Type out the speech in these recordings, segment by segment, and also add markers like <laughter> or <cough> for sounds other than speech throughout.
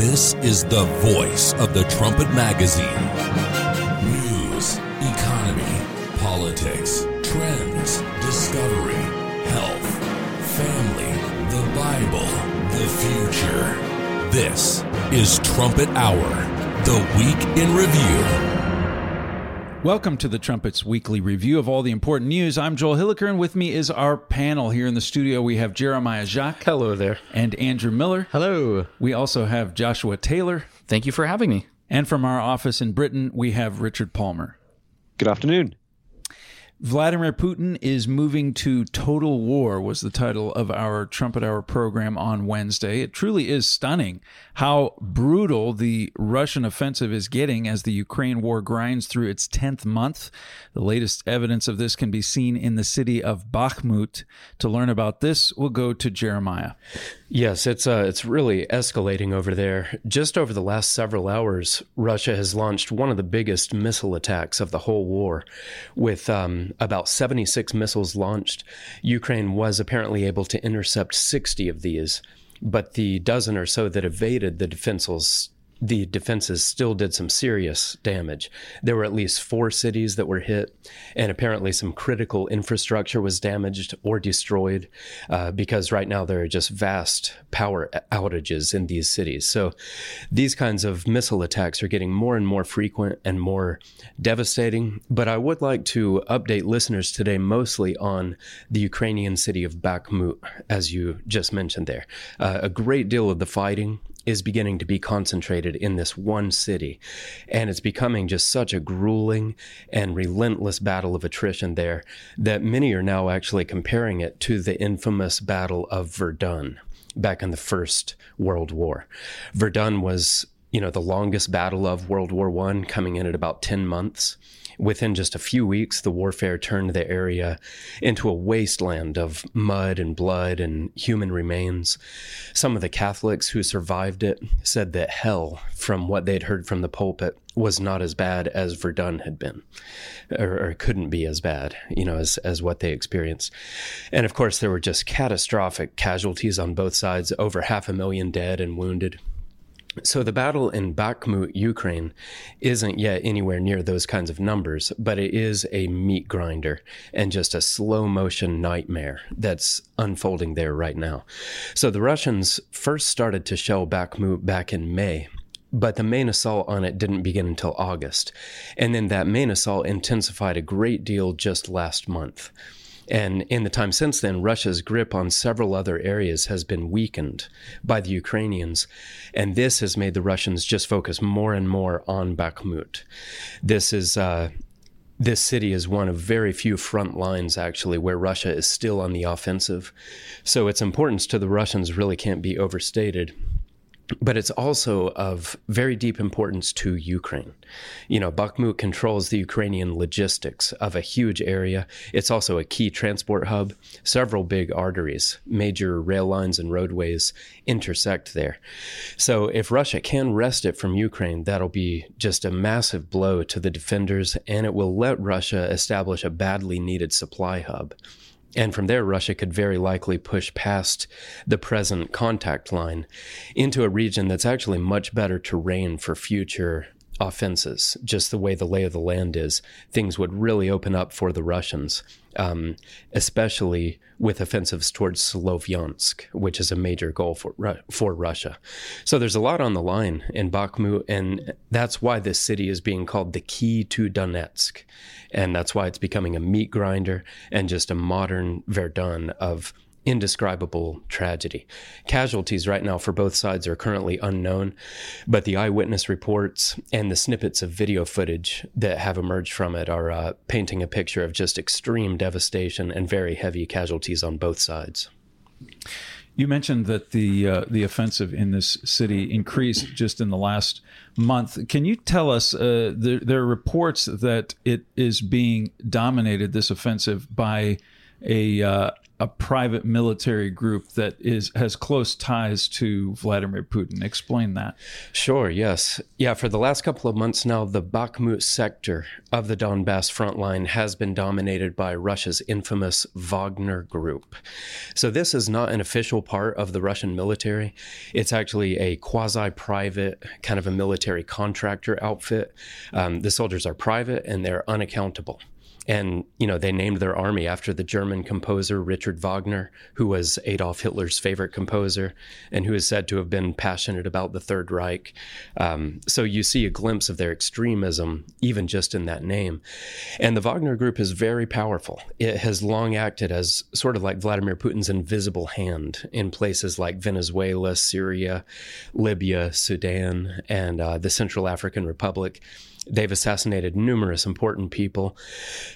This is the voice of the Trumpet Magazine. News, economy, politics, trends, discovery, health, family, the Bible, the future. This is Trumpet Hour, the week in review. Welcome to the Trumpets Weekly Review of all the important news. I'm Joel Hilliker, and with me is our panel. Here in the studio, we have Jeremiah Jacques. Hello there. And Andrew Miller. Hello. We also have Joshua Taylor. Thank you for having me. And from our office in Britain, we have Richard Palmer. Good afternoon. Vladimir Putin is moving to total war, was the title of our Trumpet Hour program on Wednesday. It truly is stunning how brutal the Russian offensive is getting as the Ukraine war grinds through its 10th month. The latest evidence of this can be seen in the city of Bakhmut. To learn about this, we'll go to Jeremiah. Yes, it's uh, it's really escalating over there. Just over the last several hours, Russia has launched one of the biggest missile attacks of the whole war, with um, about 76 missiles launched. Ukraine was apparently able to intercept 60 of these, but the dozen or so that evaded the defenses the defenses still did some serious damage. There were at least four cities that were hit, and apparently some critical infrastructure was damaged or destroyed uh, because right now there are just vast power outages in these cities. So these kinds of missile attacks are getting more and more frequent and more devastating. But I would like to update listeners today mostly on the Ukrainian city of Bakhmut, as you just mentioned there. Uh, a great deal of the fighting is beginning to be concentrated in this one city. And it's becoming just such a grueling and relentless battle of attrition there that many are now actually comparing it to the infamous Battle of Verdun back in the First World War. Verdun was you know the longest battle of World War One, coming in at about ten months. Within just a few weeks, the warfare turned the area into a wasteland of mud and blood and human remains. Some of the Catholics who survived it said that hell, from what they'd heard from the pulpit, was not as bad as Verdun had been, or, or, couldn't be as bad, you know, as, as what they experienced. And of course, there were just catastrophic casualties on both sides, over half a million dead and wounded. So the battle in Bakhmut, Ukraine, isn't yet anywhere near those kinds of numbers, but it is a meat grinder and just a slow motion nightmare that's unfolding there right now. So the Russians first started to shell Bakhmut back in May. But the main assault on it didn't begin until August. And then that main assault intensified a great deal just last month. And in the time since then, Russia's grip on several other areas has been weakened by the Ukrainians. And this has made the Russians just focus more and more on Bakhmut. This is. Uh, this city is one of very few front lines, actually, where Russia is still on the offensive. So its importance to the Russians really can't be overstated but it's also of very deep importance to Ukraine. You know, Bakhmut controls the Ukrainian logistics of a huge area. It's also a key transport hub. Several big arteries, major rail lines, and roadways intersect there. So, if Russia can wrest it from Ukraine, that'll be just a massive blow to the defenders, and it will let Russia establish a badly needed supply hub. And from there, Russia could very likely push past the present contact line into a region that's actually much better terrain for future offenses. Just the way the lay of the land is, things would really open up for the Russians, um, especially with offensives towards Slovyansk, which is a major goal for for Russia. So there's a lot on the line in Bakhmut, and that's why this city is being called the key to Donetsk, and that's why it's becoming a meat grinder and just a modern Verdun of indescribable tragedy. Casualties right now for both sides are currently unknown, but the eyewitness reports and the snippets of video footage that have emerged from it are uh, painting a picture of just extreme devastation and very heavy casualties on both sides. You mentioned that the uh, the offensive in this city increased just in the last month. Can you tell us? Uh, there, are reports that it is being dominated this offensive by a uh, a private military group that is has close ties to Vladimir Putin. Explain that. Sure, yes. Yeah, for the last couple of months now, the Bakhmut sector of the Donbass front line has been dominated by Russia's infamous Wagner group. So this is not an official part of the Russian military. It's actually a quasi-private kind of a military contractor outfit. Um, the soldiers are private and they're unaccountable. And, you know, they named their army after the German composer Richard Wagner, who was Adolf Hitler's favorite composer and who is said to have been passionate about the Third Reich. Um, so you see a glimpse of their extremism, even just in that name. And the Wagner group is very powerful. It has long acted as sort of like Vladimir Putin's invisible hand in places like Venezuela, Syria, Libya, Sudan, and uh, the Central African Republic. They've assassinated numerous important people,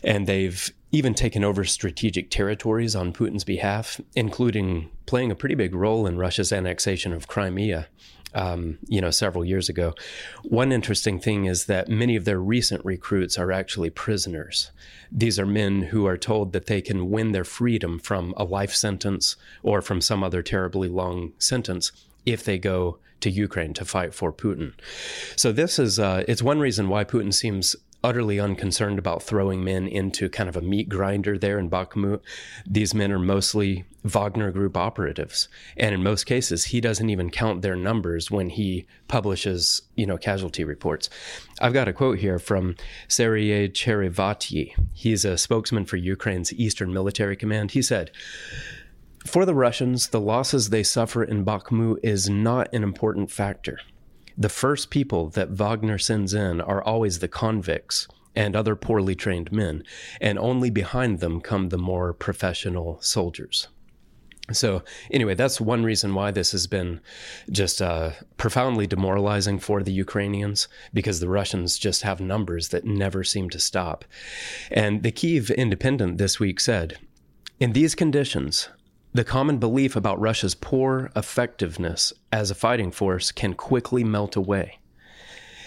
and they've even taken over strategic territories on Putin's behalf, including playing a pretty big role in Russia's annexation of Crimea. Um, you know, several years ago. One interesting thing is that many of their recent recruits are actually prisoners. These are men who are told that they can win their freedom from a life sentence or from some other terribly long sentence if they go to Ukraine to fight for Putin. So this is uh, it's one reason why Putin seems utterly unconcerned about throwing men into kind of a meat grinder there in Bakhmut. These men are mostly Wagner Group operatives, and in most cases, he doesn't even count their numbers when he publishes, you know, casualty reports. I've got a quote here from Serhiy Cherevatiy. He's a spokesman for Ukraine's Eastern Military Command. He said. For the Russians, the losses they suffer in Bakhmut is not an important factor. The first people that Wagner sends in are always the convicts and other poorly trained men, and only behind them come the more professional soldiers. So, anyway, that's one reason why this has been just uh, profoundly demoralizing for the Ukrainians because the Russians just have numbers that never seem to stop. And the Kiev Independent this week said In these conditions, the common belief about Russia's poor effectiveness as a fighting force can quickly melt away.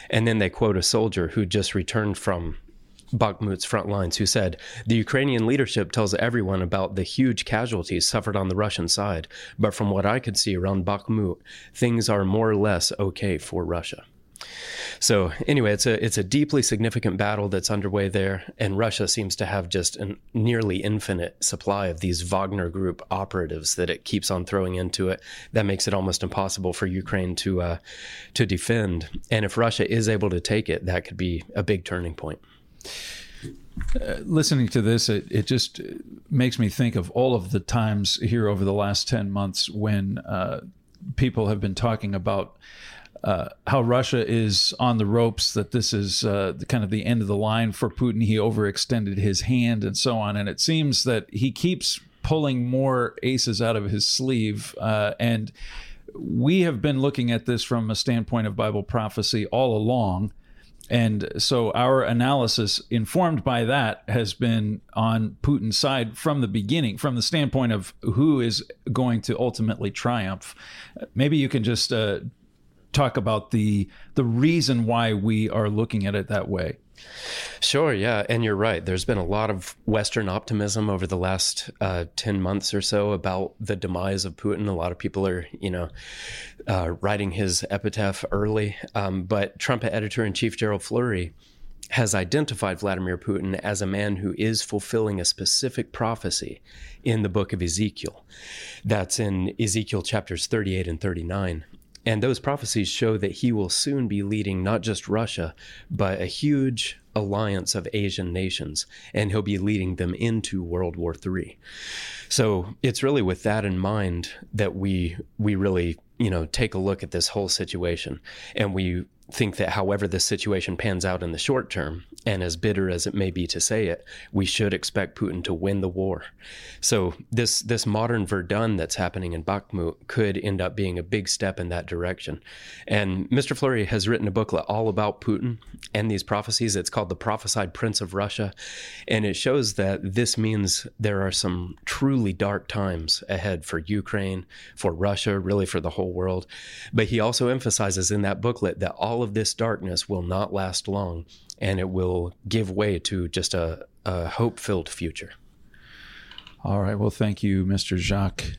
And then they quote a soldier who just returned from Bakhmut's front lines who said, The Ukrainian leadership tells everyone about the huge casualties suffered on the Russian side, but from what I could see around Bakhmut, things are more or less okay for Russia. So anyway, it's a it's a deeply significant battle that's underway there, and Russia seems to have just a nearly infinite supply of these Wagner Group operatives that it keeps on throwing into it. That makes it almost impossible for Ukraine to uh, to defend. And if Russia is able to take it, that could be a big turning point. Uh, listening to this, it, it just makes me think of all of the times here over the last 10 months when uh, people have been talking about uh, how Russia is on the ropes, that this is uh, kind of the end of the line for Putin. He overextended his hand and so on. And it seems that he keeps pulling more aces out of his sleeve. Uh, and we have been looking at this from a standpoint of Bible prophecy all along. And so our analysis, informed by that, has been on Putin's side from the beginning, from the standpoint of who is going to ultimately triumph. Maybe you can just uh, talk about the the reason why we are looking at it that way. Sure, yeah, and you're right. There's been a lot of Western optimism over the last uh, ten months or so about the demise of Putin. A lot of people are, you know, uh, writing his epitaph early. Um, but Trumpet editor in chief Gerald Flurry has identified Vladimir Putin as a man who is fulfilling a specific prophecy in the book of Ezekiel. That's in Ezekiel chapters 38 and 39. And those prophecies show that he will soon be leading not just Russia, but a huge alliance of Asian nations, and he'll be leading them into World War III. So it's really with that in mind that we we really you know take a look at this whole situation, and we think that however this situation pans out in the short term, and as bitter as it may be to say it, we should expect Putin to win the war. So this this modern Verdun that's happening in Bakhmut could end up being a big step in that direction. And Mr. Flurry has written a booklet all about Putin and these prophecies. It's called The Prophesied Prince of Russia, and it shows that this means there are some truly dark times ahead for Ukraine, for Russia, really for the whole world. But he also emphasizes in that booklet that all all of this darkness will not last long and it will give way to just a, a hope filled future. All right. Well, thank you, Mr. Jacques.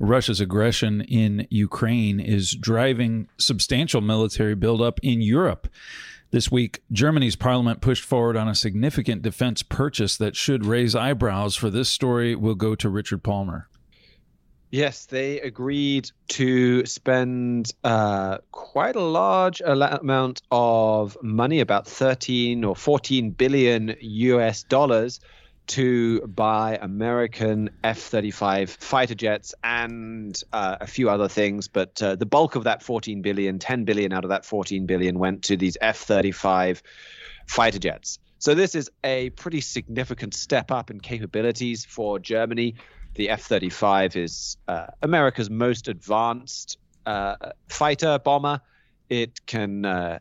Russia's aggression in Ukraine is driving substantial military buildup in Europe. This week, Germany's parliament pushed forward on a significant defense purchase that should raise eyebrows. For this story, we'll go to Richard Palmer. Yes, they agreed to spend uh, quite a large amount of money, about 13 or 14 billion US dollars, to buy American F 35 fighter jets and uh, a few other things. But uh, the bulk of that 14 billion, 10 billion out of that 14 billion went to these F 35 fighter jets. So this is a pretty significant step up in capabilities for Germany. The F 35 is uh, America's most advanced uh, fighter bomber. It can uh,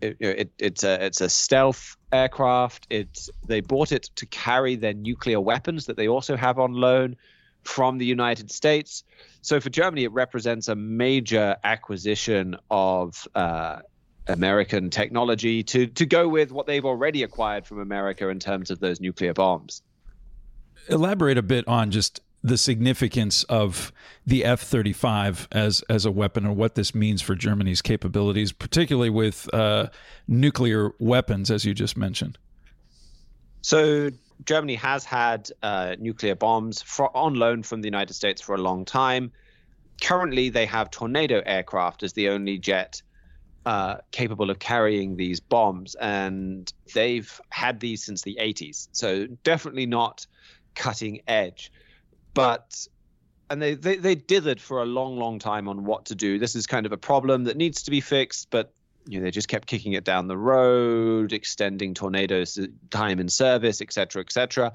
it, it, it's a it's a stealth aircraft. It's they bought it to carry their nuclear weapons that they also have on loan from the United States. So for Germany, it represents a major acquisition of uh, American technology to to go with what they've already acquired from America in terms of those nuclear bombs. Elaborate a bit on just the significance of the F 35 as, as a weapon and what this means for Germany's capabilities, particularly with uh, nuclear weapons, as you just mentioned. So, Germany has had uh, nuclear bombs for, on loan from the United States for a long time. Currently, they have Tornado aircraft as the only jet uh, capable of carrying these bombs, and they've had these since the 80s. So, definitely not cutting edge. But and they, they they dithered for a long long time on what to do. This is kind of a problem that needs to be fixed but you know they just kept kicking it down the road extending tornadoes time in service etc etc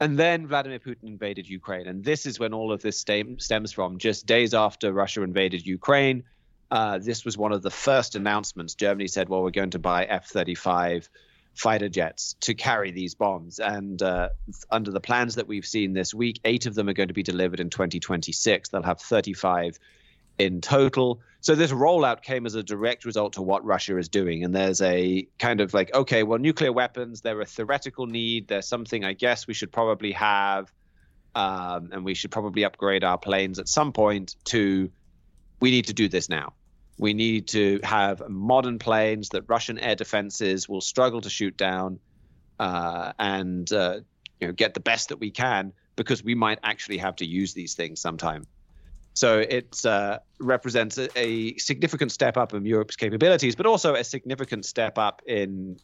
and then Vladimir Putin invaded Ukraine. And this is when all of this stem, stems from. Just days after Russia invaded Ukraine uh, this was one of the first announcements. Germany said well we're going to buy F-35 fighter jets to carry these bombs. And uh, under the plans that we've seen this week, eight of them are going to be delivered in 2026. They'll have 35 in total. So this rollout came as a direct result to what Russia is doing. And there's a kind of like, okay, well, nuclear weapons, they're a theoretical need. They're something I guess we should probably have. Um, and we should probably upgrade our planes at some point to we need to do this now. We need to have modern planes that Russian air defenses will struggle to shoot down, uh, and uh, you know get the best that we can because we might actually have to use these things sometime. So it uh, represents a, a, significant step up in Europe's capabilities, but also a significant step up in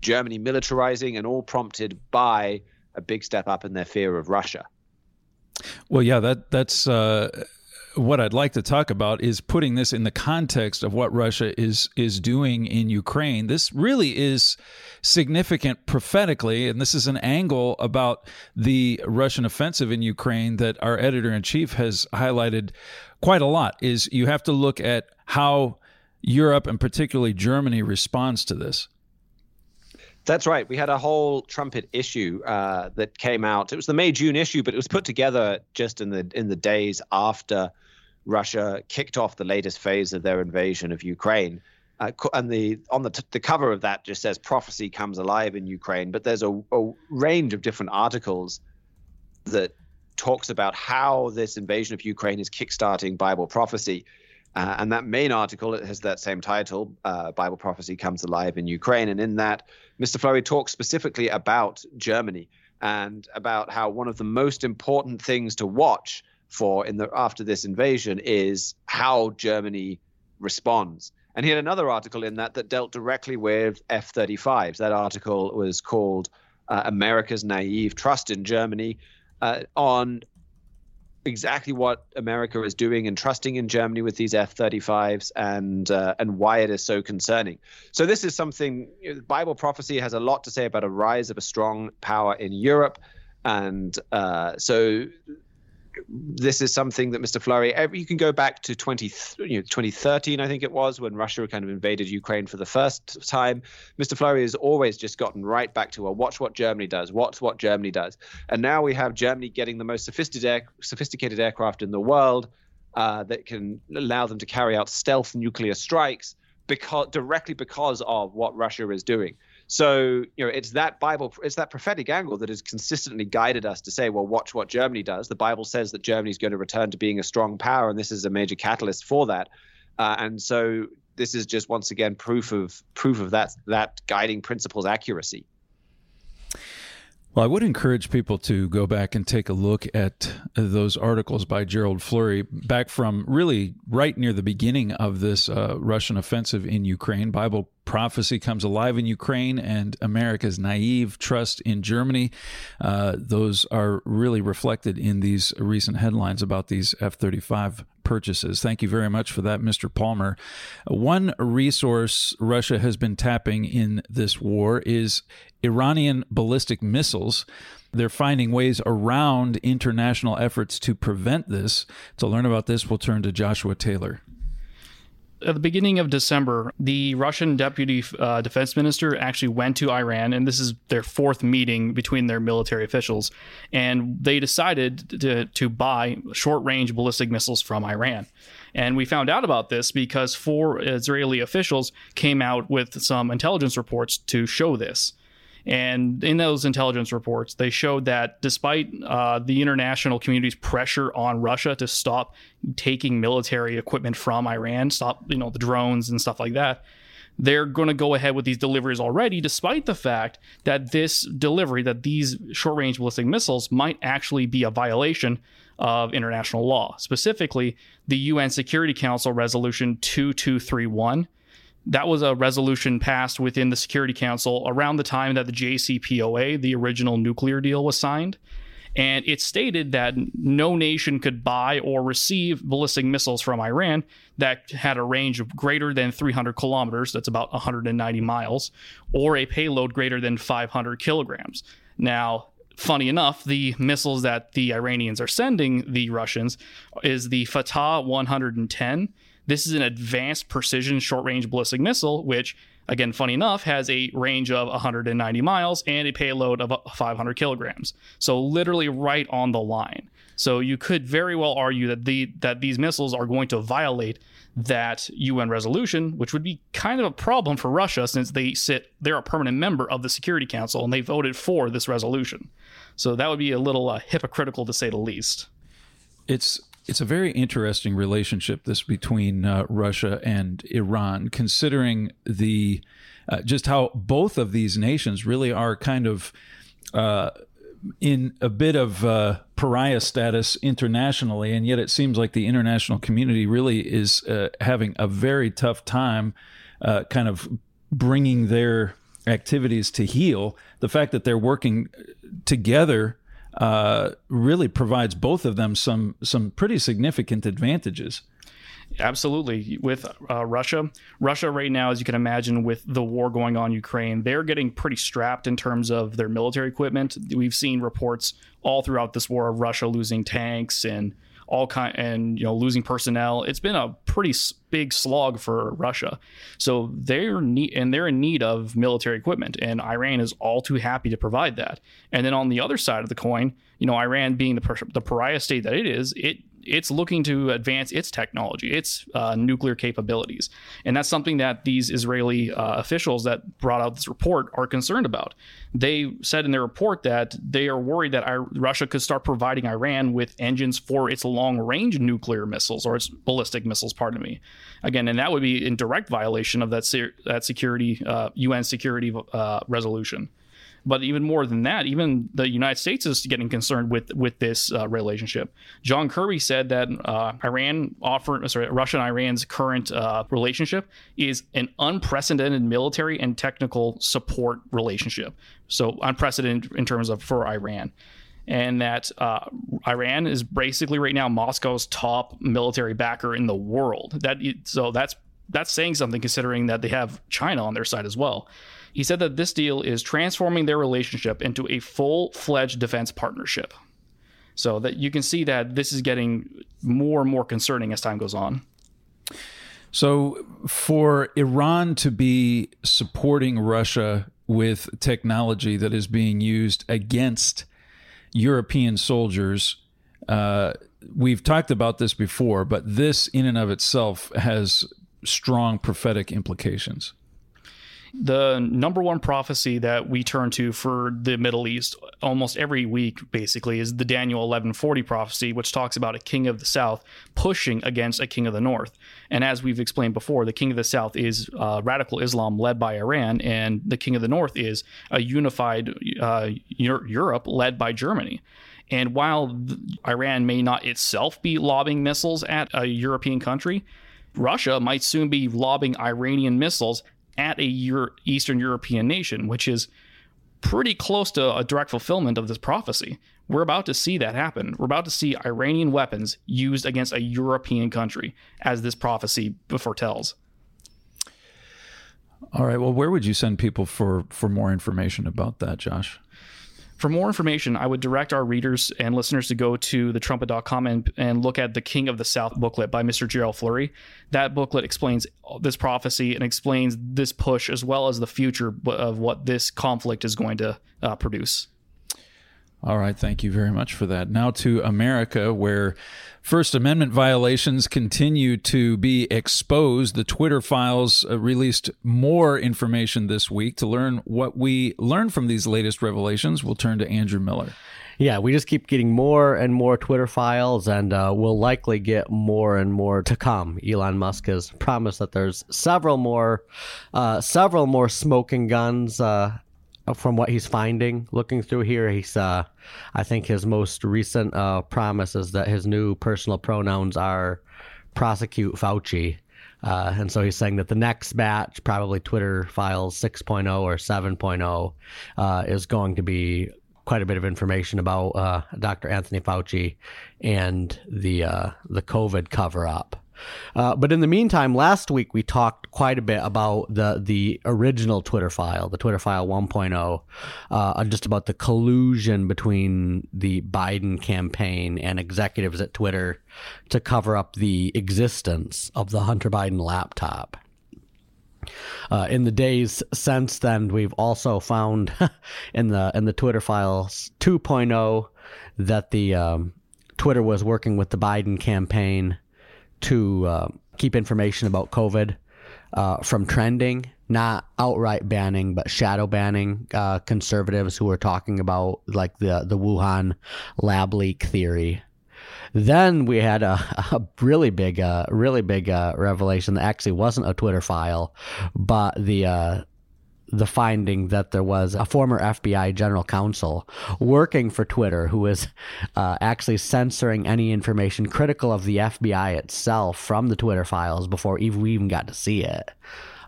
Germany militarizing, and all prompted by a big step up in their fear of Russia. Well, yeah, that that's uh, what I'd like to talk about is putting this in the context of what Russia is is doing in Ukraine. This really is significant prophetically, and this is an angle about the Russian offensive in Ukraine that our editor in chief has highlighted quite a lot. Is you have to look at how Europe and particularly Germany responds to this. That's right. We had a whole trumpet issue uh, that came out. It was the May June issue, but it was put together just in the in the days after Russia kicked off the latest phase of their invasion of Ukraine. Uh, and the on the t- the cover of that just says prophecy comes alive in Ukraine. But there's a, a range of different articles that talks about how this invasion of Ukraine is kickstarting Bible prophecy. Uh, and that main article has that same title, uh, Bible Prophecy Comes Alive in Ukraine. And in that, Mr. Flurry talks specifically about Germany and about how one of the most important things to watch for in the after this invasion is how Germany responds. And he had another article in that that dealt directly with F-35s. That article was called uh, "America's Naive Trust in Germany," uh, on exactly what America is doing and trusting in Germany with these F-35s and uh, and why it is so concerning. So this is something you know, Bible prophecy has a lot to say about a rise of a strong power in Europe, and uh, so this is something that Mr. Flurry, you can go back to 20, you know, 2013, I think it was, when Russia kind of invaded Ukraine for the first time. Mr. Flurry has always just gotten right back to, well, watch what Germany does, watch what Germany does. And now we have Germany getting the most sophisticated, sophisticated aircraft in the world uh, that can allow them to carry out stealth nuclear strikes because directly because of what Russia is doing. So, you know, it's that Bible, it's that prophetic angle that has consistently guided us to say, well, watch what Germany does. The Bible says that Germany is going to return to being a strong power, and this is a major catalyst for that. Uh, and so, this is just once again proof of proof of that that guiding principle's accuracy. Well, I would encourage people to go back and take a look at those articles by Gerald Flurry back from really right near the beginning of this uh, Russian offensive in Ukraine. Bible prophecy comes alive in Ukraine and America's naive trust in Germany. Uh, those are really reflected in these recent headlines about these F 35 purchases. Thank you very much for that, Mr. Palmer. One resource Russia has been tapping in this war is Iranian ballistic missiles. They're finding ways around international efforts to prevent this. To learn about this, we'll turn to Joshua Taylor. At the beginning of December, the Russian deputy uh, defense minister actually went to Iran, and this is their fourth meeting between their military officials. And they decided to, to buy short range ballistic missiles from Iran. And we found out about this because four Israeli officials came out with some intelligence reports to show this. And in those intelligence reports, they showed that despite uh, the international community's pressure on Russia to stop taking military equipment from Iran, stop you know the drones and stuff like that, they're going to go ahead with these deliveries already, despite the fact that this delivery, that these short range ballistic missiles might actually be a violation of international law, specifically the UN Security Council Resolution 2231 that was a resolution passed within the Security Council around the time that the JCPOA, the original nuclear deal, was signed. And it stated that no nation could buy or receive ballistic missiles from Iran that had a range of greater than 300 kilometers, that's about 190 miles, or a payload greater than 500 kilograms. Now, funny enough, the missiles that the Iranians are sending the Russians is the Fateh 110 this is an advanced precision short range ballistic missile, which, again, funny enough, has a range of 190 miles and a payload of 500 kilograms. So, literally right on the line. So, you could very well argue that, the, that these missiles are going to violate that UN resolution, which would be kind of a problem for Russia since they sit, they're a permanent member of the Security Council and they voted for this resolution. So, that would be a little uh, hypocritical to say the least. It's it's a very interesting relationship this between uh, Russia and Iran, considering the uh, just how both of these nations really are kind of uh, in a bit of uh, pariah status internationally, and yet it seems like the international community really is uh, having a very tough time, uh, kind of bringing their activities to heel. The fact that they're working together uh, really provides both of them some some pretty significant advantages. Absolutely. With uh, Russia, Russia right now, as you can imagine, with the war going on in Ukraine, they're getting pretty strapped in terms of their military equipment. We've seen reports all throughout this war of Russia losing tanks and all kind and you know losing personnel. It's been a pretty big slog for Russia. So they're need and they're in need of military equipment, and Iran is all too happy to provide that. And then on the other side of the coin, you know, Iran being the the pariah state that it is, it it's looking to advance its technology, its uh, nuclear capabilities, and that's something that these Israeli uh, officials that brought out this report are concerned about. They said in their report that they are worried that I- Russia could start providing Iran with engines for its long-range nuclear missiles or its ballistic missiles. Pardon me. Again, and that would be in direct violation of that se- that security uh, UN security uh, resolution. But even more than that, even the United States is getting concerned with with this uh, relationship. John Kirby said that uh, Iran offer, sorry, Russia and Iran's current uh, relationship is an unprecedented military and technical support relationship. So unprecedented in terms of for Iran and that uh, Iran is basically right now Moscow's top military backer in the world. That so that's that's saying something considering that they have China on their side as well. He said that this deal is transforming their relationship into a full fledged defense partnership. So that you can see that this is getting more and more concerning as time goes on. So, for Iran to be supporting Russia with technology that is being used against European soldiers, uh, we've talked about this before, but this in and of itself has strong prophetic implications. The number one prophecy that we turn to for the Middle East almost every week, basically, is the Daniel 1140 prophecy, which talks about a king of the south pushing against a king of the north. And as we've explained before, the king of the south is uh, radical Islam led by Iran, and the king of the north is a unified uh, Europe led by Germany. And while Iran may not itself be lobbing missiles at a European country, Russia might soon be lobbing Iranian missiles at a Euro- Eastern European nation, which is pretty close to a direct fulfillment of this prophecy. We're about to see that happen. We're about to see Iranian weapons used against a European country, as this prophecy foretells. All right. Well, where would you send people for for more information about that, Josh? For more information, I would direct our readers and listeners to go to thetrumpet.com and, and look at the King of the South booklet by Mr. Gerald Flurry. That booklet explains this prophecy and explains this push as well as the future of what this conflict is going to uh, produce. All right. Thank you very much for that. Now to America, where First Amendment violations continue to be exposed. The Twitter files uh, released more information this week. To learn what we learned from these latest revelations, we'll turn to Andrew Miller. Yeah, we just keep getting more and more Twitter files, and uh, we'll likely get more and more to come. Elon Musk has promised that there's several more, uh, several more smoking guns uh, from what he's finding looking through here he's uh i think his most recent uh promise is that his new personal pronouns are prosecute fauci uh, and so he's saying that the next batch, probably Twitter files 6.0 or 7.0, uh, is going to be quite a bit of information about uh, Dr. Anthony Fauci and the uh, the COVID cover up. Uh, but in the meantime, last week we talked quite a bit about the the original Twitter file, the Twitter file 1.0, uh, just about the collusion between the Biden campaign and executives at Twitter to cover up the existence of the Hunter Biden laptop. Uh, in the days since then, we've also found <laughs> in the in the Twitter files 2.0 that the um, Twitter was working with the Biden campaign to uh, keep information about COVID uh, from trending, not outright banning, but shadow banning uh, conservatives who are talking about like the the Wuhan lab leak theory. Then we had a, <laughs> a really big, uh, really big uh, revelation that actually wasn't a Twitter file, but the uh, the finding that there was a former FBI general counsel working for Twitter who was uh, actually censoring any information critical of the FBI itself from the Twitter files before we even got to see it.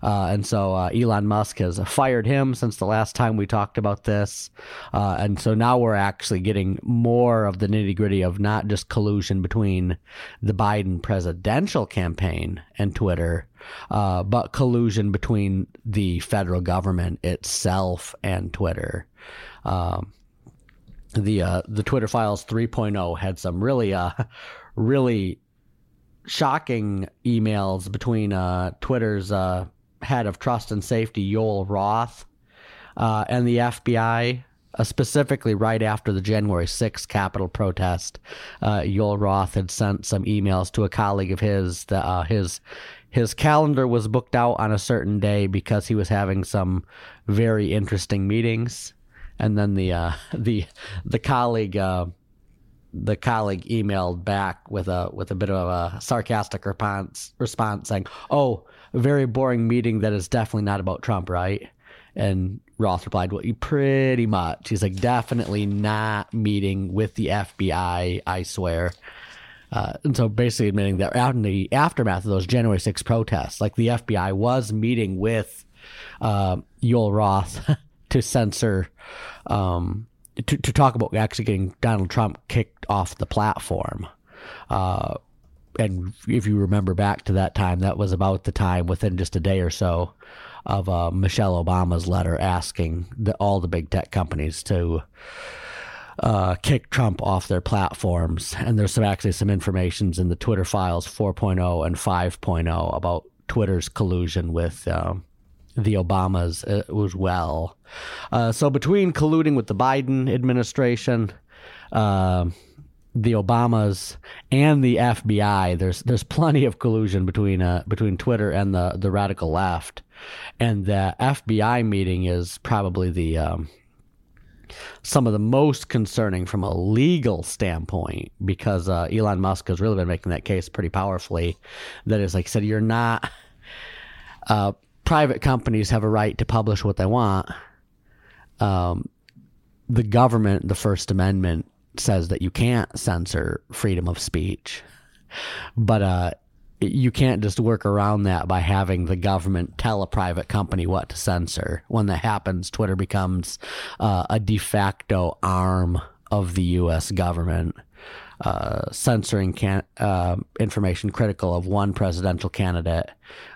Uh, and so uh, Elon Musk has fired him since the last time we talked about this. Uh, and so now we're actually getting more of the nitty gritty of not just collusion between the Biden presidential campaign and Twitter, uh, but collusion between the federal government itself and Twitter. Um, the uh, the Twitter Files 3.0 had some really uh <laughs> really shocking emails between uh, Twitter's uh, head of trust and safety, Joel Roth, uh, and the FBI. Uh, specifically, right after the January 6th Capitol protest, Joel Roth had sent some emails to a colleague of his uh, his his calendar was booked out on a certain day because he was having some very interesting meetings, and then the uh, <laughs> the the colleague uh, the colleague emailed back with a with a bit of a sarcastic response response saying, "Oh, very boring meeting that is definitely not about Trump, right?" And Roth replied, "Well, pretty much." He's like, "Definitely not meeting with the FBI, I swear." Uh, and so basically admitting that out in the aftermath of those January 6 protests, like the FBI was meeting with uh, Joel Roth <laughs> to censor um, to, to talk about actually getting Donald Trump kicked off the platform. Uh, and if you remember back to that time, that was about the time within just a day or so of uh, Michelle Obama's letter asking the, all the big tech companies to uh, kick Trump off their platforms. And there's some actually some informations in the Twitter files 4.0 and 5.0 about Twitter's collusion with um, the Obamas uh, as well. Uh, so between colluding with the Biden administration, uh, the Obamas and the FBI. There's there's plenty of collusion between uh, between Twitter and the the radical left, and the FBI meeting is probably the um, some of the most concerning from a legal standpoint because uh, Elon Musk has really been making that case pretty powerfully. That is, like I said, you're not. Uh, private companies have a right to publish what they want. Um, the government, the First Amendment, says that you can't censor freedom of speech, but uh, you can't just work around that by having the government tell a private company what to censor. When that happens, Twitter becomes uh, a de facto arm of the U.S. government. Uh, censoring can, uh, information critical of one presidential candidate,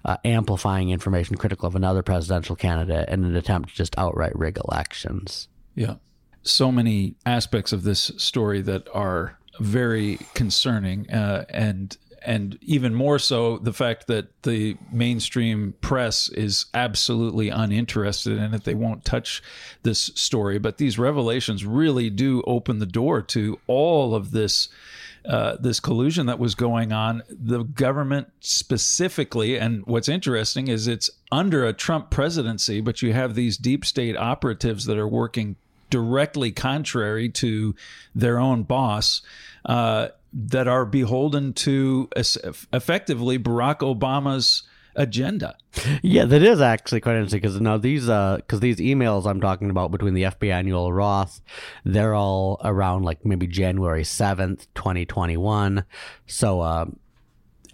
uh, amplifying information critical of another presidential candidate in an attempt to just outright rig elections. Yeah. So many aspects of this story that are very concerning uh, and and even more so the fact that the mainstream press is absolutely uninterested in it. They won't touch this story, but these revelations really do open the door to all of this. Uh, this collusion that was going on, the government specifically, and what's interesting is it's under a Trump presidency, but you have these deep state operatives that are working directly contrary to their own boss. Uh, that are beholden to effectively Barack Obama's agenda. Yeah, that is actually quite interesting because now these because uh, these emails I'm talking about between the FBI and Joel Roth, they're all around like maybe January seventh, twenty twenty one. So uh,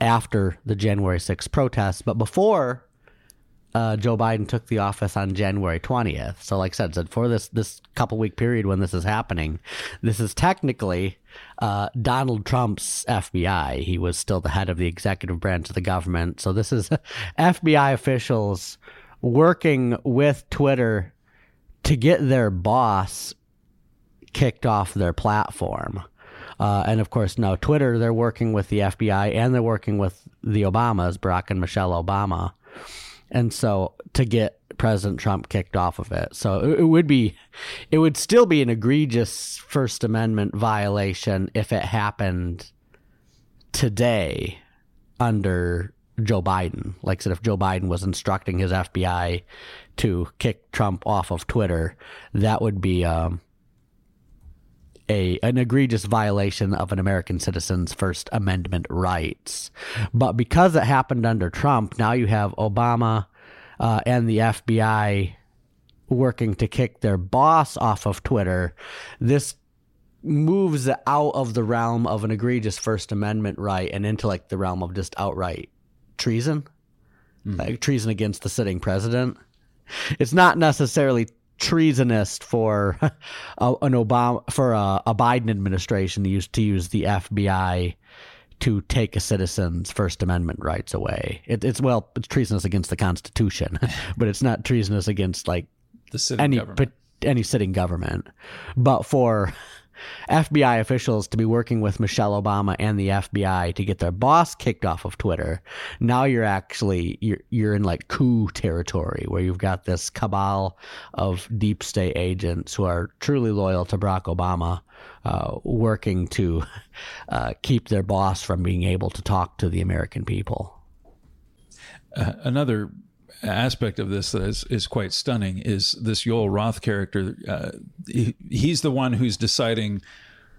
after the January sixth protests, but before uh, Joe Biden took the office on January 20th. So, like I said, said for this this couple week period when this is happening, this is technically uh, Donald Trump's FBI. He was still the head of the executive branch of the government. So, this is <laughs> FBI officials working with Twitter to get their boss kicked off their platform. Uh, and of course, now Twitter, they're working with the FBI and they're working with the Obamas, Barack and Michelle Obama and so to get President Trump kicked off of it. So it, would be, it would still be an egregious First Amendment violation if it happened today under Joe Biden. Like I said, if Joe Biden was instructing his FBI to kick Trump off of Twitter, that would be um, a an egregious violation of an American citizen's First Amendment rights. But because it happened under Trump, now you have Obama uh, and the FBI working to kick their boss off of Twitter. This moves out of the realm of an egregious First Amendment right and into like the realm of just outright treason, mm. like treason against the sitting president. It's not necessarily treasonous for <laughs> a, an Obama for a, a, Biden administration to use to use the FBI to take a citizen's First Amendment rights away. It, it's well, it's treasonous against the Constitution, <laughs> but it's not treasonous against like the any government. any sitting government. But for FBI officials to be working with Michelle Obama and the FBI to get their boss kicked off of Twitter. Now you're actually you're you're in like coup territory where you've got this cabal of deep state agents who are truly loyal to Barack Obama, uh, working to uh, keep their boss from being able to talk to the American people. Uh, another aspect of this that is, is quite stunning is this Joel Roth character. Uh, he, he's the one who's deciding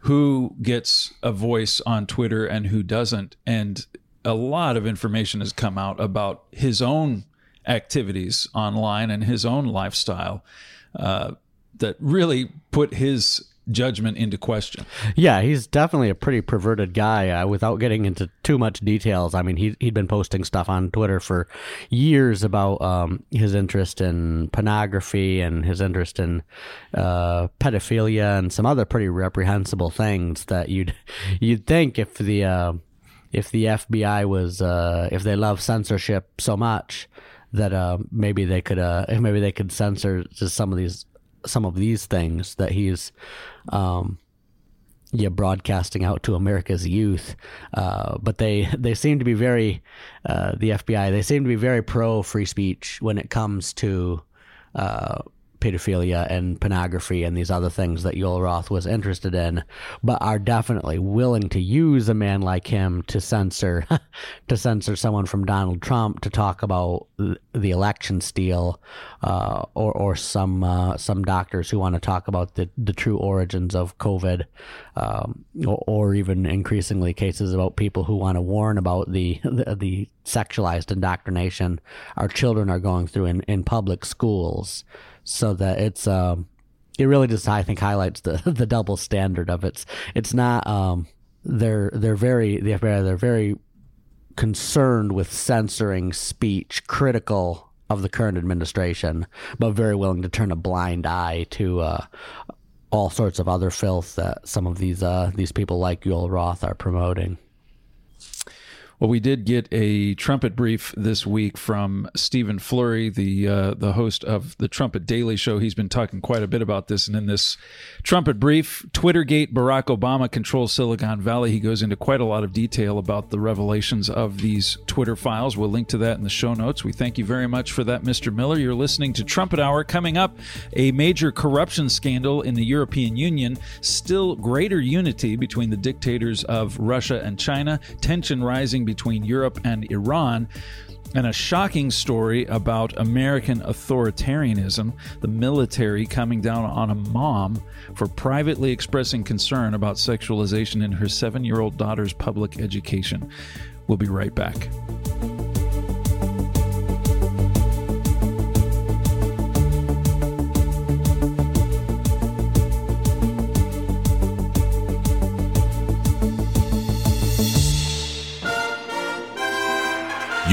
who gets a voice on Twitter and who doesn't. And a lot of information has come out about his own activities online and his own lifestyle uh, that really put his judgment into question. Yeah, he's definitely a pretty perverted guy. Uh, without getting into too much details, I mean, he he'd been posting stuff on Twitter for years about um, his interest in pornography and his interest in uh, pedophilia and some other pretty reprehensible things that you'd <laughs> you'd think if the uh, if the FBI was uh, if they love censorship so much that uh, maybe they could uh, <laughs> maybe they could censor just some of these some of these things that he's um, yeah, broadcasting out to America's youth. Uh, but they they seem to be very uh, the FBI. They seem to be very pro free speech when it comes to uh, pedophilia and pornography and these other things that Yoel Roth was interested in, but are definitely willing to use a man like him to censor <laughs> to censor someone from Donald Trump to talk about the election steal, uh, or or some uh, some doctors who want to talk about the, the true origins of COVID, um, or, or, even increasingly cases about people who want to warn about the, <laughs> the, the sexualized indoctrination our children are going through in, in public schools, so that it's um, it really just I think highlights the <laughs> the double standard of it's it's not um, they're they're very they're they're very concerned with censoring speech critical of the current administration, but very willing to turn a blind eye to uh, all sorts of other filth that some of these uh, these people like Yoel Roth are promoting. Well, we did get a trumpet brief this week from Stephen Flurry, the uh, the host of the Trumpet Daily Show. He's been talking quite a bit about this, and in this trumpet brief, Twittergate, Barack Obama controls Silicon Valley. He goes into quite a lot of detail about the revelations of these Twitter files. We'll link to that in the show notes. We thank you very much for that, Mr. Miller. You're listening to Trumpet Hour. Coming up, a major corruption scandal in the European Union. Still greater unity between the dictators of Russia and China. Tension rising between Europe and Iran and a shocking story about American authoritarianism, the military coming down on a mom for privately expressing concern about sexualization in her seven year old daughter's public education. We'll be right back.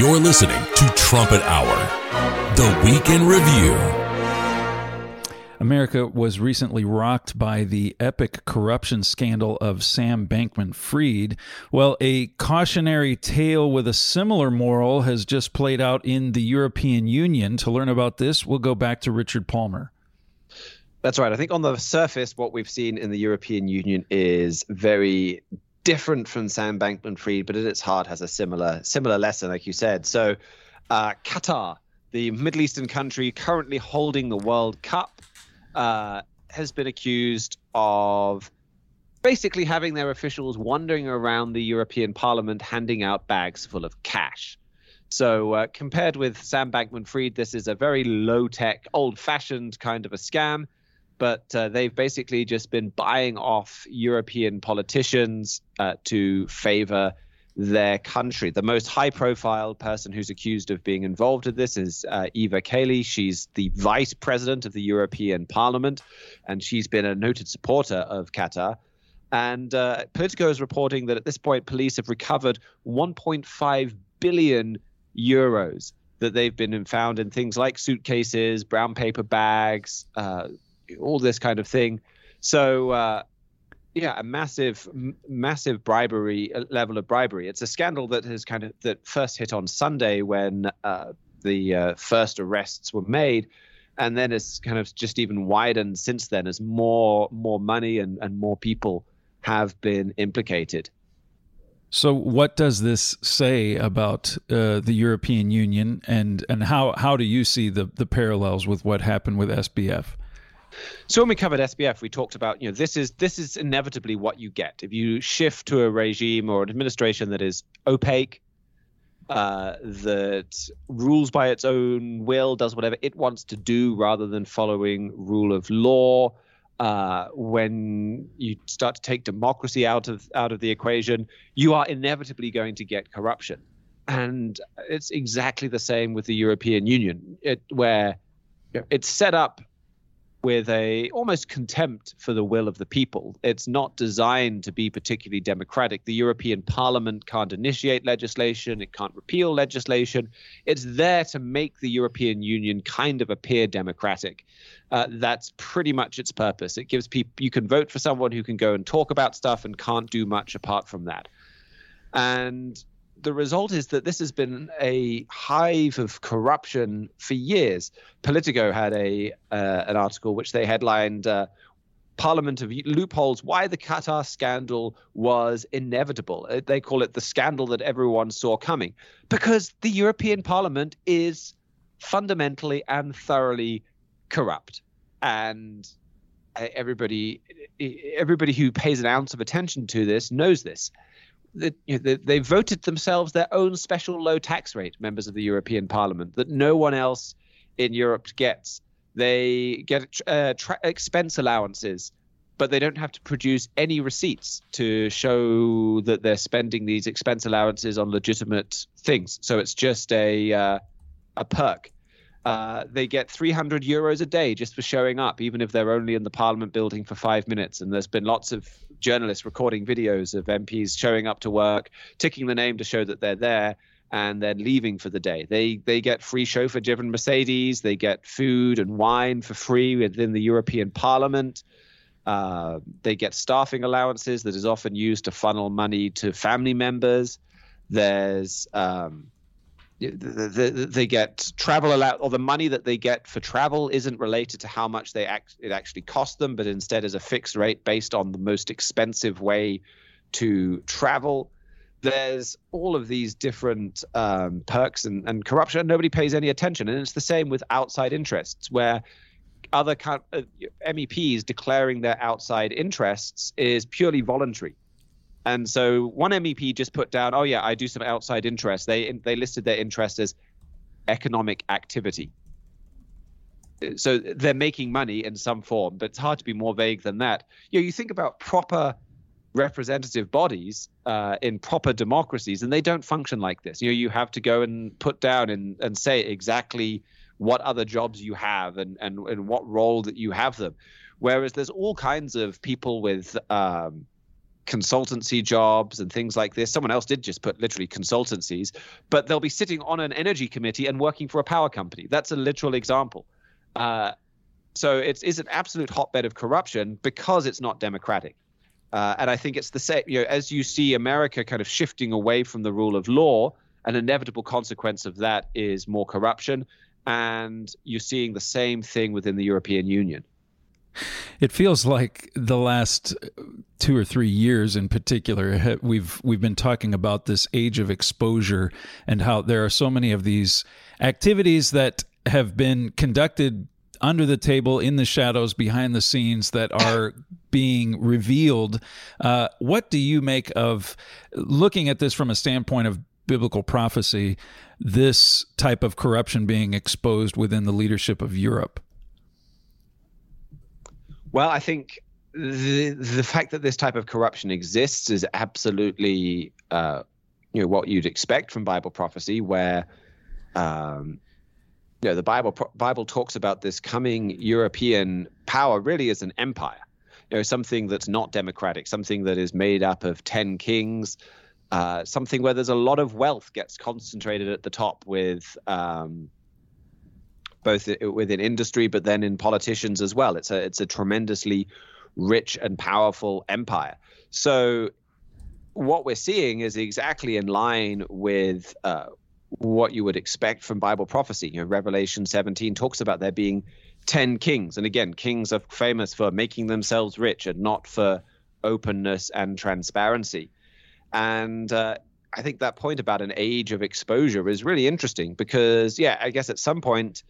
You're listening to Trumpet Hour, the weekend review. America was recently rocked by the epic corruption scandal of Sam Bankman Fried. Well, a cautionary tale with a similar moral has just played out in the European Union. To learn about this, we'll go back to Richard Palmer. That's right. I think on the surface, what we've seen in the European Union is very different from Sam Bankman-Fried, but at its heart has a similar similar lesson, like you said. So, uh, Qatar, the Middle Eastern country currently holding the World Cup, uh, has been accused of basically having their officials wandering around the European Parliament handing out bags full of cash. So, uh, compared with Sam Bankman Fried, this is a very low tech, old fashioned kind of a scam but uh, they've basically just been buying off European politicians uh, to favor their country. The most high profile person who's accused of being involved in this is uh, Eva Kaili. She's the vice president of the European Parliament, and she's been a noted supporter of Qatar. And uh, Politico is reporting that at this point, police have recovered 1.5 billion euros that they've been found in things like suitcases, brown paper bags, uh, all this kind of thing. So uh, yeah, a massive, m- massive bribery level of bribery. It's a scandal that has kind of that first hit on Sunday when uh, the uh, first arrests were made, and then it's kind of just even widened since then as more more money and, and more people have been implicated. So, what does this say about uh, the European Union, and and how how do you see the the parallels with what happened with SBF? So when we covered SBF, we talked about you know this is this is inevitably what you get if you shift to a regime or an administration that is opaque, uh, that rules by its own will, does whatever it wants to do rather than following rule of law. Uh, when you start to take democracy out of out of the equation, you are inevitably going to get corruption, and it's exactly the same with the European Union, it, where it's set up with a almost contempt for the will of the people. It's not designed to be particularly democratic. The European Parliament can't initiate legislation, it can't repeal legislation. It's there to make the European Union kind of appear democratic. Uh, that's pretty much its purpose. It gives people you can vote for someone who can go and talk about stuff and can't do much apart from that. And the result is that this has been a hive of corruption for years. Politico had a uh, an article which they headlined uh, "Parliament of Loopholes: Why the Qatar Scandal Was Inevitable." Uh, they call it the scandal that everyone saw coming because the European Parliament is fundamentally and thoroughly corrupt. and everybody everybody who pays an ounce of attention to this knows this. You know, they, they voted themselves their own special low tax rate, members of the European Parliament, that no one else in Europe gets. They get uh, tra- expense allowances, but they don't have to produce any receipts to show that they're spending these expense allowances on legitimate things. So it's just a uh, a perk. Uh, they get 300 euros a day just for showing up, even if they're only in the Parliament building for five minutes. And there's been lots of journalists recording videos of MPs showing up to work, ticking the name to show that they're there, and then leaving for the day. They they get free chauffeur-driven Mercedes. They get food and wine for free within the European Parliament. Uh, they get staffing allowances that is often used to funnel money to family members. There's um, they get travel allowed, or the money that they get for travel isn't related to how much they act, it actually costs them, but instead is a fixed rate based on the most expensive way to travel. There's all of these different um, perks and, and corruption. Nobody pays any attention, and it's the same with outside interests, where other uh, MEPs declaring their outside interests is purely voluntary. And so one MEP just put down, "Oh yeah, I do some outside interest." They they listed their interest as economic activity. So they're making money in some form, but it's hard to be more vague than that. You know, you think about proper representative bodies uh, in proper democracies, and they don't function like this. You know, you have to go and put down and, and say exactly what other jobs you have and, and, and what role that you have them. Whereas there's all kinds of people with um, consultancy jobs and things like this. Someone else did just put literally consultancies, but they'll be sitting on an energy committee and working for a power company. That's a literal example. Uh, so it's is an absolute hotbed of corruption because it's not democratic. Uh, and I think it's the same. You know, as you see America kind of shifting away from the rule of law, an inevitable consequence of that is more corruption, and you're seeing the same thing within the European Union. It feels like the last two or three years, in particular, we've we've been talking about this age of exposure and how there are so many of these activities that have been conducted under the table, in the shadows, behind the scenes that are being revealed. Uh, what do you make of looking at this from a standpoint of biblical prophecy? This type of corruption being exposed within the leadership of Europe. Well, I think the the fact that this type of corruption exists is absolutely uh, you know what you'd expect from Bible prophecy, where um, you know the Bible Bible talks about this coming European power really as an empire, you know something that's not democratic, something that is made up of ten kings. Uh, something where there's a lot of wealth gets concentrated at the top with um, both within industry, but then in politicians as well. It's a it's a tremendously rich and powerful empire. So what we're seeing is exactly in line with uh, what you would expect from Bible prophecy. You know, Revelation 17 talks about there being 10 kings. And again, kings are famous for making themselves rich and not for openness and transparency. And uh, I think that point about an age of exposure is really interesting because, yeah, I guess at some point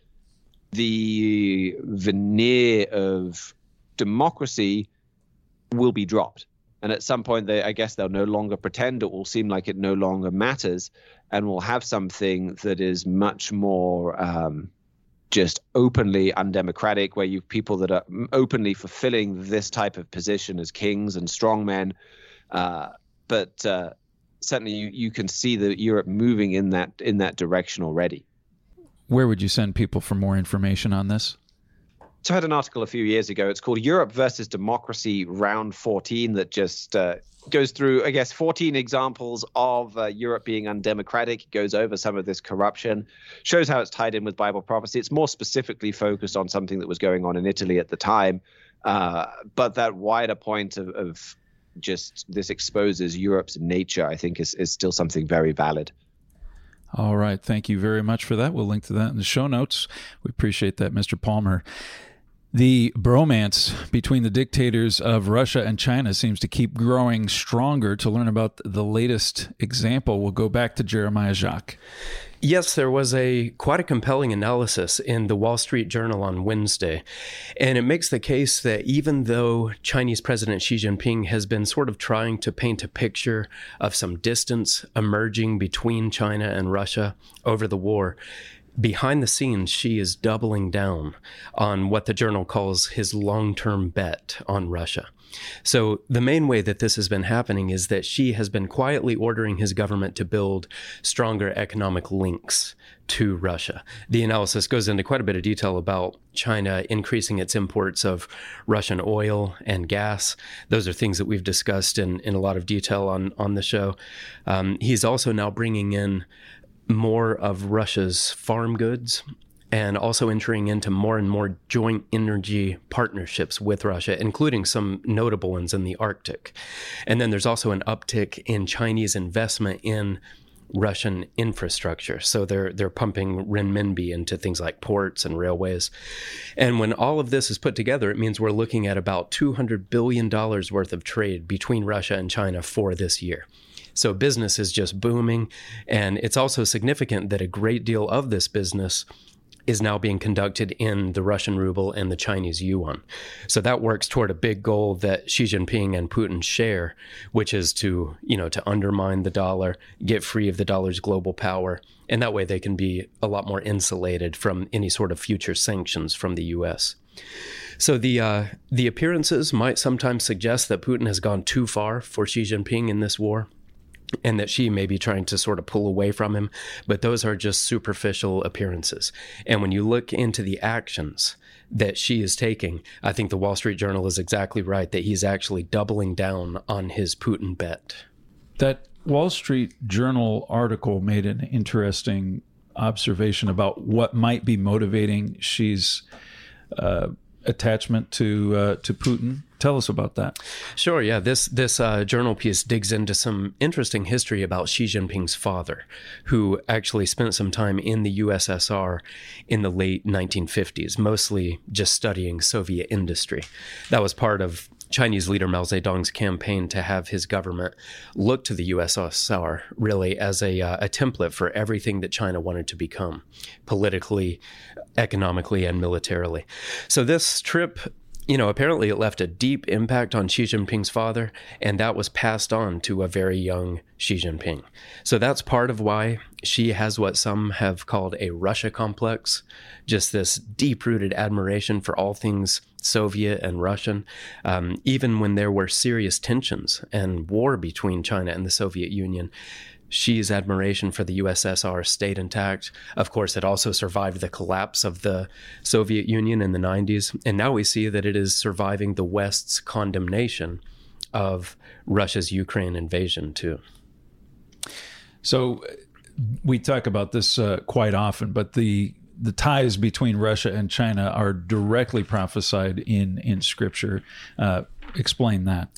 the veneer of democracy will be dropped. And at some point, they, I guess they'll no longer pretend. It will seem like it no longer matters, and we'll have something that is much more um, just openly undemocratic, where you have people that are openly fulfilling this type of position as kings and strongmen. Uh, but uh, certainly, you, you can see that Europe moving in that in that direction already. Where would you send people for more information on this? So I had an article a few years ago. It's called Europe versus Democracy Round 14 that just uh, goes through, I guess, 14 examples of uh, Europe being undemocratic, goes over some of this corruption, shows how it's tied in with Bible prophecy. It's more specifically focused on something that was going on in Italy at the time. Uh, but that wider point of, of just this exposes Europe's nature, I think, is, is still something very valid. All right. Thank you very much for that. We'll link to that in the show notes. We appreciate that, Mr. Palmer. The bromance between the dictators of Russia and China seems to keep growing stronger. To learn about the latest example, we'll go back to Jeremiah Jacques. Yes, there was a quite a compelling analysis in the Wall Street Journal on Wednesday. And it makes the case that even though Chinese President Xi Jinping has been sort of trying to paint a picture of some distance emerging between China and Russia over the war, behind the scenes, Xi is doubling down on what the journal calls his long term bet on Russia. So, the main way that this has been happening is that Xi has been quietly ordering his government to build stronger economic links to Russia. The analysis goes into quite a bit of detail about China increasing its imports of Russian oil and gas. Those are things that we've discussed in, in a lot of detail on, on the show. Um, he's also now bringing in more of Russia's farm goods and also entering into more and more joint energy partnerships with Russia, including some notable ones in the Arctic. And then there's also an uptick in Chinese investment in Russian infrastructure. So they're they're pumping renminbi into things like ports and railways. And when all of this is put together, it means we're looking at about 200 billion dollars worth of trade between Russia and China for this year. So business is just booming. And it's also significant that a great deal of this business is now being conducted in the Russian ruble and the Chinese yuan. So that works toward a big goal that Xi Jinping and Putin share, which is to, you know, to undermine the dollar, get free of the dollar's global power, and that way they can be a lot more insulated from any sort of future sanctions from the US. So the uh, the appearances might sometimes suggest that Putin has gone too far for Xi Jinping in this war and that Xi may be trying to sort of pull away from him, but those are just superficial appearances. And when you look into the actions that Xi is taking, I think the Wall Street Journal is exactly right that he's actually doubling down on his Putin bet. That Wall Street Journal article made an interesting observation about what might be motivating Xi's uh, attachment to uh, to Putin. Tell us about that. Sure. Yeah. This this uh, journal piece digs into some interesting history about Xi Jinping's father, who actually spent some time in the USSR in the late 1950s, mostly just studying Soviet industry. That was part of Chinese leader Mao Zedong's campaign to have his government look to the USSR really as a, uh, a template for everything that China wanted to become politically, economically, and militarily. So this trip you know, apparently it left a deep impact on Xi Jinping's father, and that was passed on to a very young Xi Jinping. So that's part of why Xi has what some have called a Russia complex, just this deep rooted admiration for all things Soviet and Russian. Um, even when there were serious tensions and war between China and the Soviet Union, Xi's admiration for the USSR stayed intact. Of course, it also survived the collapse of the Soviet Union in the 90s. And now we see that it is surviving the West's condemnation of Russia's Ukraine invasion, too. So we talk about this uh, quite often, but the the ties between Russia and China are directly prophesied in in Scripture. Uh, explain that.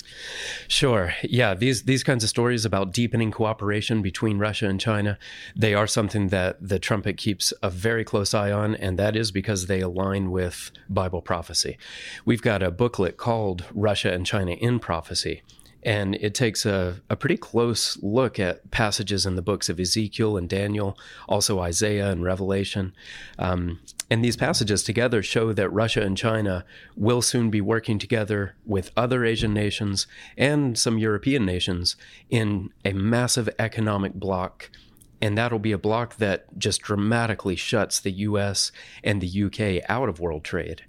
Sure. Yeah, these these kinds of stories about deepening cooperation between Russia and China, they are something that the trumpet keeps a very close eye on and that is because they align with Bible prophecy. We've got a booklet called Russia and China in Prophecy and it takes a, a pretty close look at passages in the books of Ezekiel and Daniel, also Isaiah and Revelation. Um, and these passages together show that Russia and China will soon be working together with other Asian nations and some European nations in a massive economic bloc. And that'll be a bloc that just dramatically shuts the US and the UK out of world trade.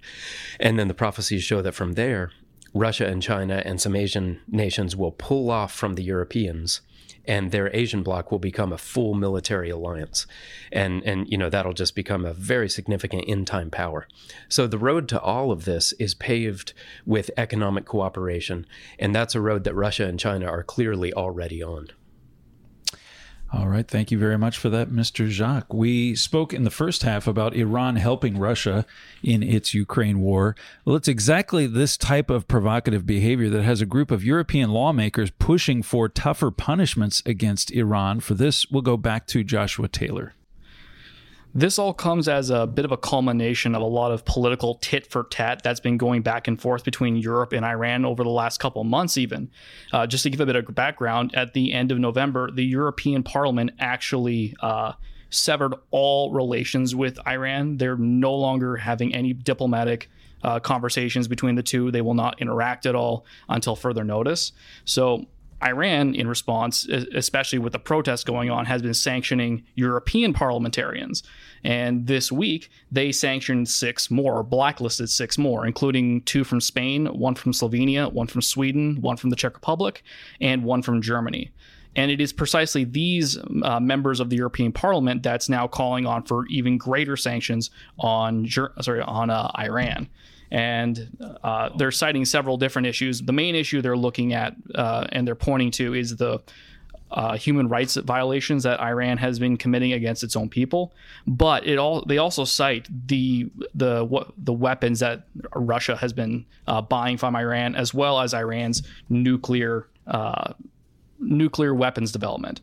And then the prophecies show that from there, Russia and China and some Asian nations will pull off from the Europeans and their Asian bloc will become a full military alliance. And and you know that'll just become a very significant in time power. So the road to all of this is paved with economic cooperation, and that's a road that Russia and China are clearly already on. All right. Thank you very much for that, Mr. Jacques. We spoke in the first half about Iran helping Russia in its Ukraine war. Well, it's exactly this type of provocative behavior that has a group of European lawmakers pushing for tougher punishments against Iran. For this, we'll go back to Joshua Taylor. This all comes as a bit of a culmination of a lot of political tit for tat that's been going back and forth between Europe and Iran over the last couple months, even. Uh, just to give a bit of background, at the end of November, the European Parliament actually uh, severed all relations with Iran. They're no longer having any diplomatic uh, conversations between the two. They will not interact at all until further notice. So Iran, in response, especially with the protests going on, has been sanctioning European parliamentarians. And this week, they sanctioned six more, blacklisted six more, including two from Spain, one from Slovenia, one from Sweden, one from the Czech Republic, and one from Germany. And it is precisely these uh, members of the European Parliament that's now calling on for even greater sanctions on sorry on uh, Iran and uh, they're citing several different issues. The main issue they're looking at uh, and they're pointing to is the uh, human rights violations that Iran has been committing against its own people. But it all they also cite the the what the weapons that Russia has been uh, buying from Iran, as well as Iran's nuclear uh, nuclear weapons development.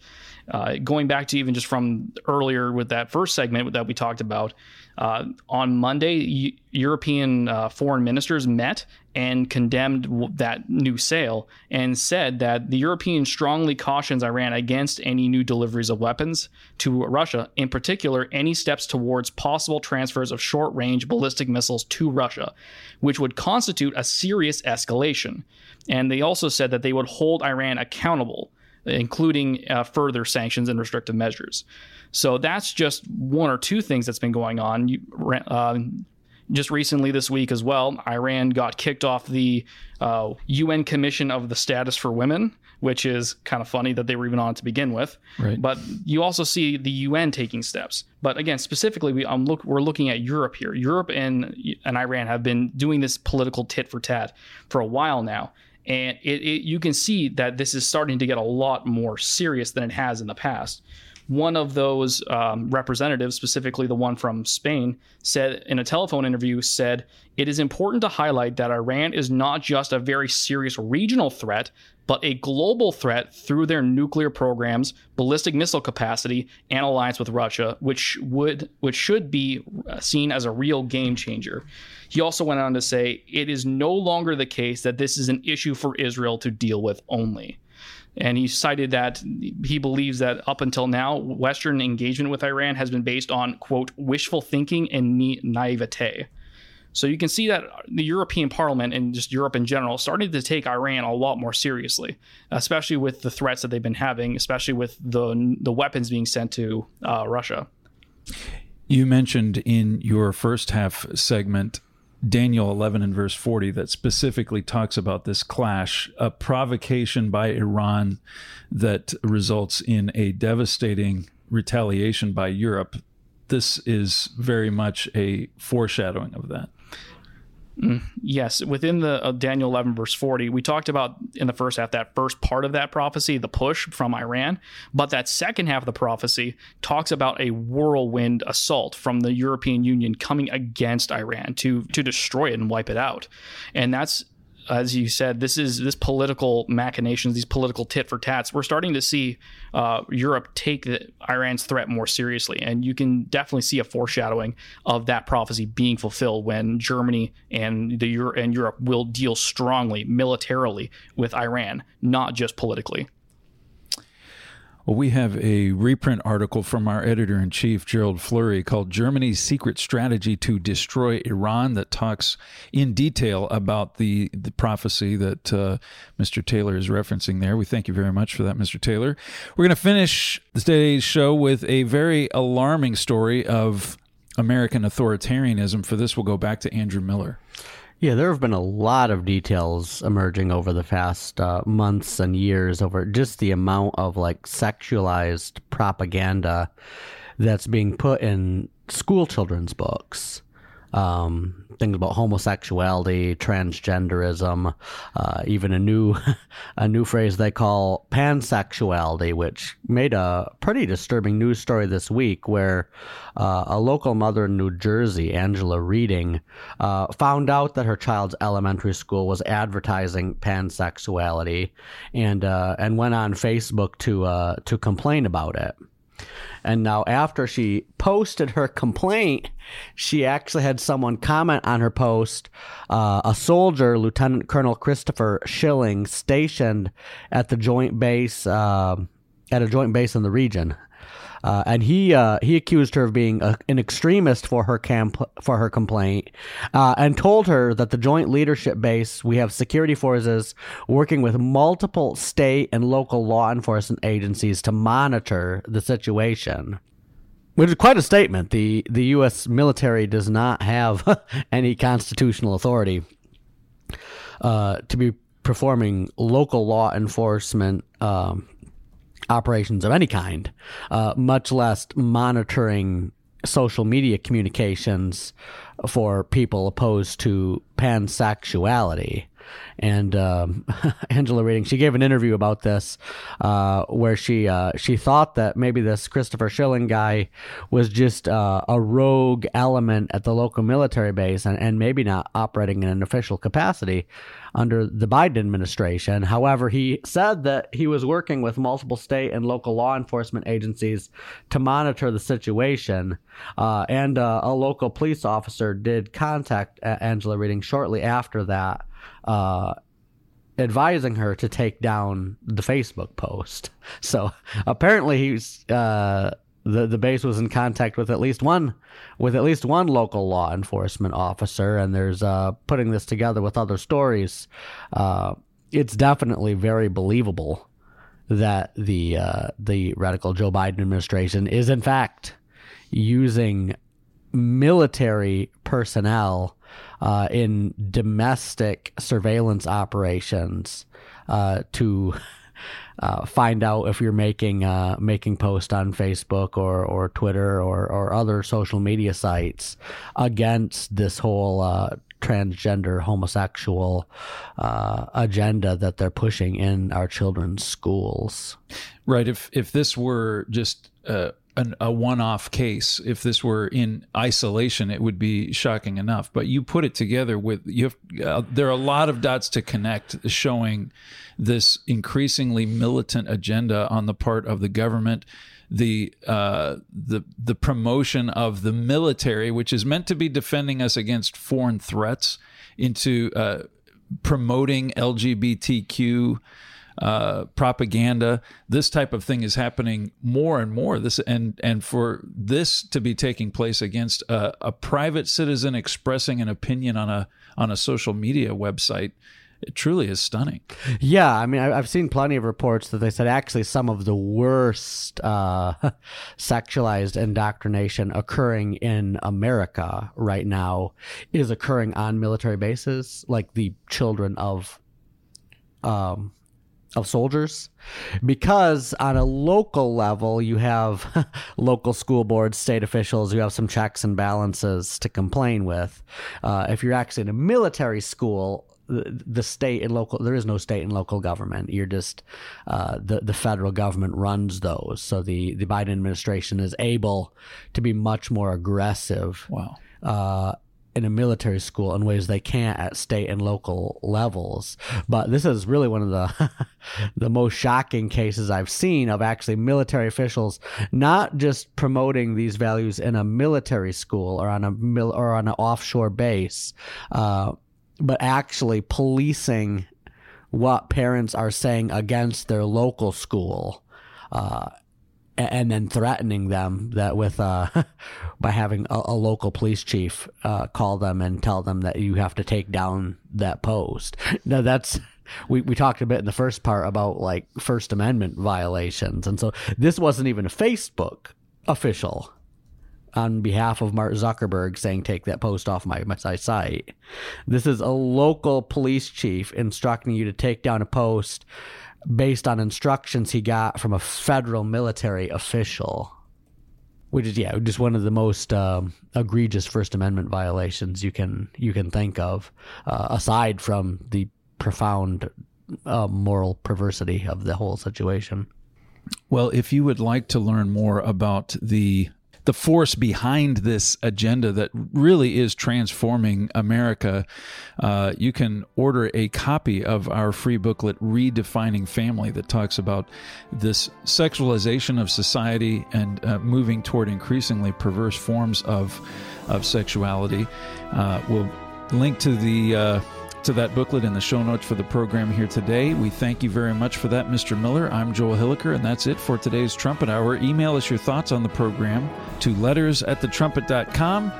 Uh, going back to even just from earlier with that first segment that we talked about, uh, on Monday, U- European uh, foreign ministers met and condemned w- that new sale and said that the European strongly cautions Iran against any new deliveries of weapons to Russia, in particular, any steps towards possible transfers of short range ballistic missiles to Russia, which would constitute a serious escalation. And they also said that they would hold Iran accountable including uh, further sanctions and restrictive measures. So that's just one or two things that's been going on. You, uh, just recently this week as well, Iran got kicked off the uh, UN Commission of the Status for Women, which is kind of funny that they were even on it to begin with. Right. But you also see the UN taking steps. But again, specifically, we, um, look, we're looking at Europe here. Europe and, and Iran have been doing this political tit for tat for a while now and it, it, you can see that this is starting to get a lot more serious than it has in the past. One of those um, representatives, specifically the one from Spain, said in a telephone interview, said it is important to highlight that Iran is not just a very serious regional threat, but a global threat through their nuclear programs, ballistic missile capacity, and alliance with Russia, which would which should be seen as a real game changer. He also went on to say it is no longer the case that this is an issue for Israel to deal with only. And he cited that he believes that up until now, Western engagement with Iran has been based on, quote, wishful thinking and naivete. So you can see that the European Parliament and just Europe in general started to take Iran a lot more seriously, especially with the threats that they've been having, especially with the the weapons being sent to uh, Russia. You mentioned in your first half segment Daniel 11 and verse 40 that specifically talks about this clash, a provocation by Iran that results in a devastating retaliation by Europe. This is very much a foreshadowing of that. Mm, yes, within the uh, Daniel 11 verse 40, we talked about in the first half that first part of that prophecy, the push from Iran, but that second half of the prophecy talks about a whirlwind assault from the European Union coming against Iran to to destroy it and wipe it out. And that's as you said, this is this political machinations, these political tit for tats. We're starting to see uh, Europe take the, Iran's threat more seriously, and you can definitely see a foreshadowing of that prophecy being fulfilled when Germany and the Euro- and Europe will deal strongly militarily with Iran, not just politically. Well, we have a reprint article from our editor in chief, Gerald Flurry, called Germany's Secret Strategy to Destroy Iran, that talks in detail about the, the prophecy that uh, Mr. Taylor is referencing there. We thank you very much for that, Mr. Taylor. We're going to finish today's show with a very alarming story of American authoritarianism. For this, we'll go back to Andrew Miller. Yeah, there have been a lot of details emerging over the past uh, months and years over just the amount of like sexualized propaganda that's being put in school children's books um, things about homosexuality, transgenderism, uh, even a new <laughs> a new phrase they call pansexuality, which made a pretty disturbing news story this week, where uh, a local mother in New Jersey, Angela Reading, uh, found out that her child's elementary school was advertising pansexuality, and uh, and went on Facebook to uh, to complain about it. And now, after she posted her complaint, she actually had someone comment on her post. Uh, a soldier, Lieutenant Colonel Christopher Schilling, stationed at the joint base, uh, at a joint base in the region. Uh, and he uh, he accused her of being a, an extremist for her camp for her complaint, uh, and told her that the Joint Leadership Base we have security forces working with multiple state and local law enforcement agencies to monitor the situation. Which is quite a statement. The the U.S. military does not have <laughs> any constitutional authority uh, to be performing local law enforcement um, operations of any kind, uh, much less monitoring social media communications for people opposed to pansexuality. And um, <laughs> Angela Reading, she gave an interview about this, uh, where she uh, she thought that maybe this Christopher Schilling guy was just uh, a rogue element at the local military base, and, and maybe not operating in an official capacity under the Biden administration. However, he said that he was working with multiple state and local law enforcement agencies to monitor the situation. Uh, and uh, a local police officer did contact Angela Reading shortly after that uh, advising her to take down the Facebook post. <laughs> So apparently he's uh, the the base was in contact with at least one with at least one local law enforcement officer, and there's uh, putting this together with other stories. Uh, it's definitely very believable that the uh, the radical Joe Biden administration is in fact using military personnel uh, in domestic surveillance operations uh, to <laughs> uh, find out if you're making uh, making posts on Facebook or, or Twitter or, or other social media sites against this whole uh, transgender homosexual uh, agenda that they're pushing in our children's schools. Right. If if this were just uh, an, a one-off case. If this were in isolation, it would be shocking enough. But you put it together with you. Have, uh, there are a lot of dots to connect, showing this increasingly militant agenda on the part of the government. The uh, the the promotion of the military, which is meant to be defending us against foreign threats, into uh, promoting LGBTQ uh, propaganda. This type of thing is happening more and more. This and and for this to be taking place against a, a private citizen expressing an opinion on a on a social media website it truly is stunning. Yeah, I mean, I've seen plenty of reports that they said actually some of the worst uh, <laughs> sexualized indoctrination occurring in America right now is occurring on military bases, like the children of um, of soldiers? Because on a local level you have <laughs> local school boards state officials you have some checks and balances to complain with. Uh, if you're actually in a military school the, state and local there is no state and local government. You're just uh, the the federal government runs those. So the the Biden administration is able to be much more aggressive wow. uh, in a military school in ways they can't at state and local levels. But this is really one of the <laughs> the most shocking cases I've seen of actually military officials not just promoting these values in a military school or on a mil- or on an offshore base, uh, but actually policing what parents are saying against their local school. Uh, and then threatening them that with uh, <laughs> by having a, a, local police chief uh, call them and tell them that you have to take down that post. <laughs> Now that's we, we talked a bit in the first part about like First Amendment violations, and so this wasn't even a Facebook official on behalf of Mark Zuckerberg saying take that post off my, my site. This is a local police chief instructing you to take down a post based on instructions he got from a federal military official. Which is yeah, just one of the most um, egregious First Amendment violations you can you can think of, uh, aside from the profound uh, moral perversity of the whole situation. Well, if you would like to learn more about the the force behind this agenda that really is transforming America, uh, you can order a copy of our free booklet, Redefining Family, that talks about this sexualization of society and uh, moving toward increasingly perverse forms of, of sexuality. Uh, we'll link to the uh, to that booklet in the show notes for the program here today. We thank you very much for that, Mr. Miller. I'm Joel Hilliker, and that's it for today's Trumpet Hour. Email us your thoughts on the program to letters at thetrumpet.com.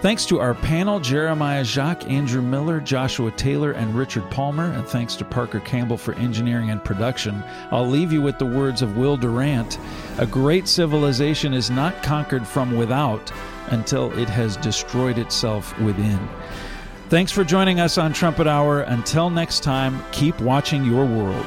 Thanks to our panel, Jeremiah Jacques, Andrew Miller, Joshua Taylor, and Richard Palmer, and thanks to Parker Campbell for engineering and production. I'll leave you with the words of Will Durant A great civilization is not conquered from without until it has destroyed itself within. Thanks for joining us on Trumpet Hour. Until next time, keep watching your world.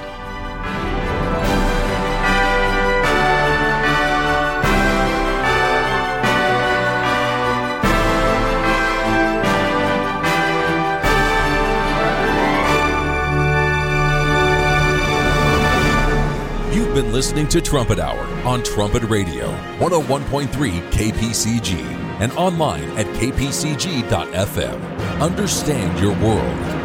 You've been listening to Trumpet Hour on Trumpet Radio, 101.3 KPCG, and online at kpcg.fm. Understand your world.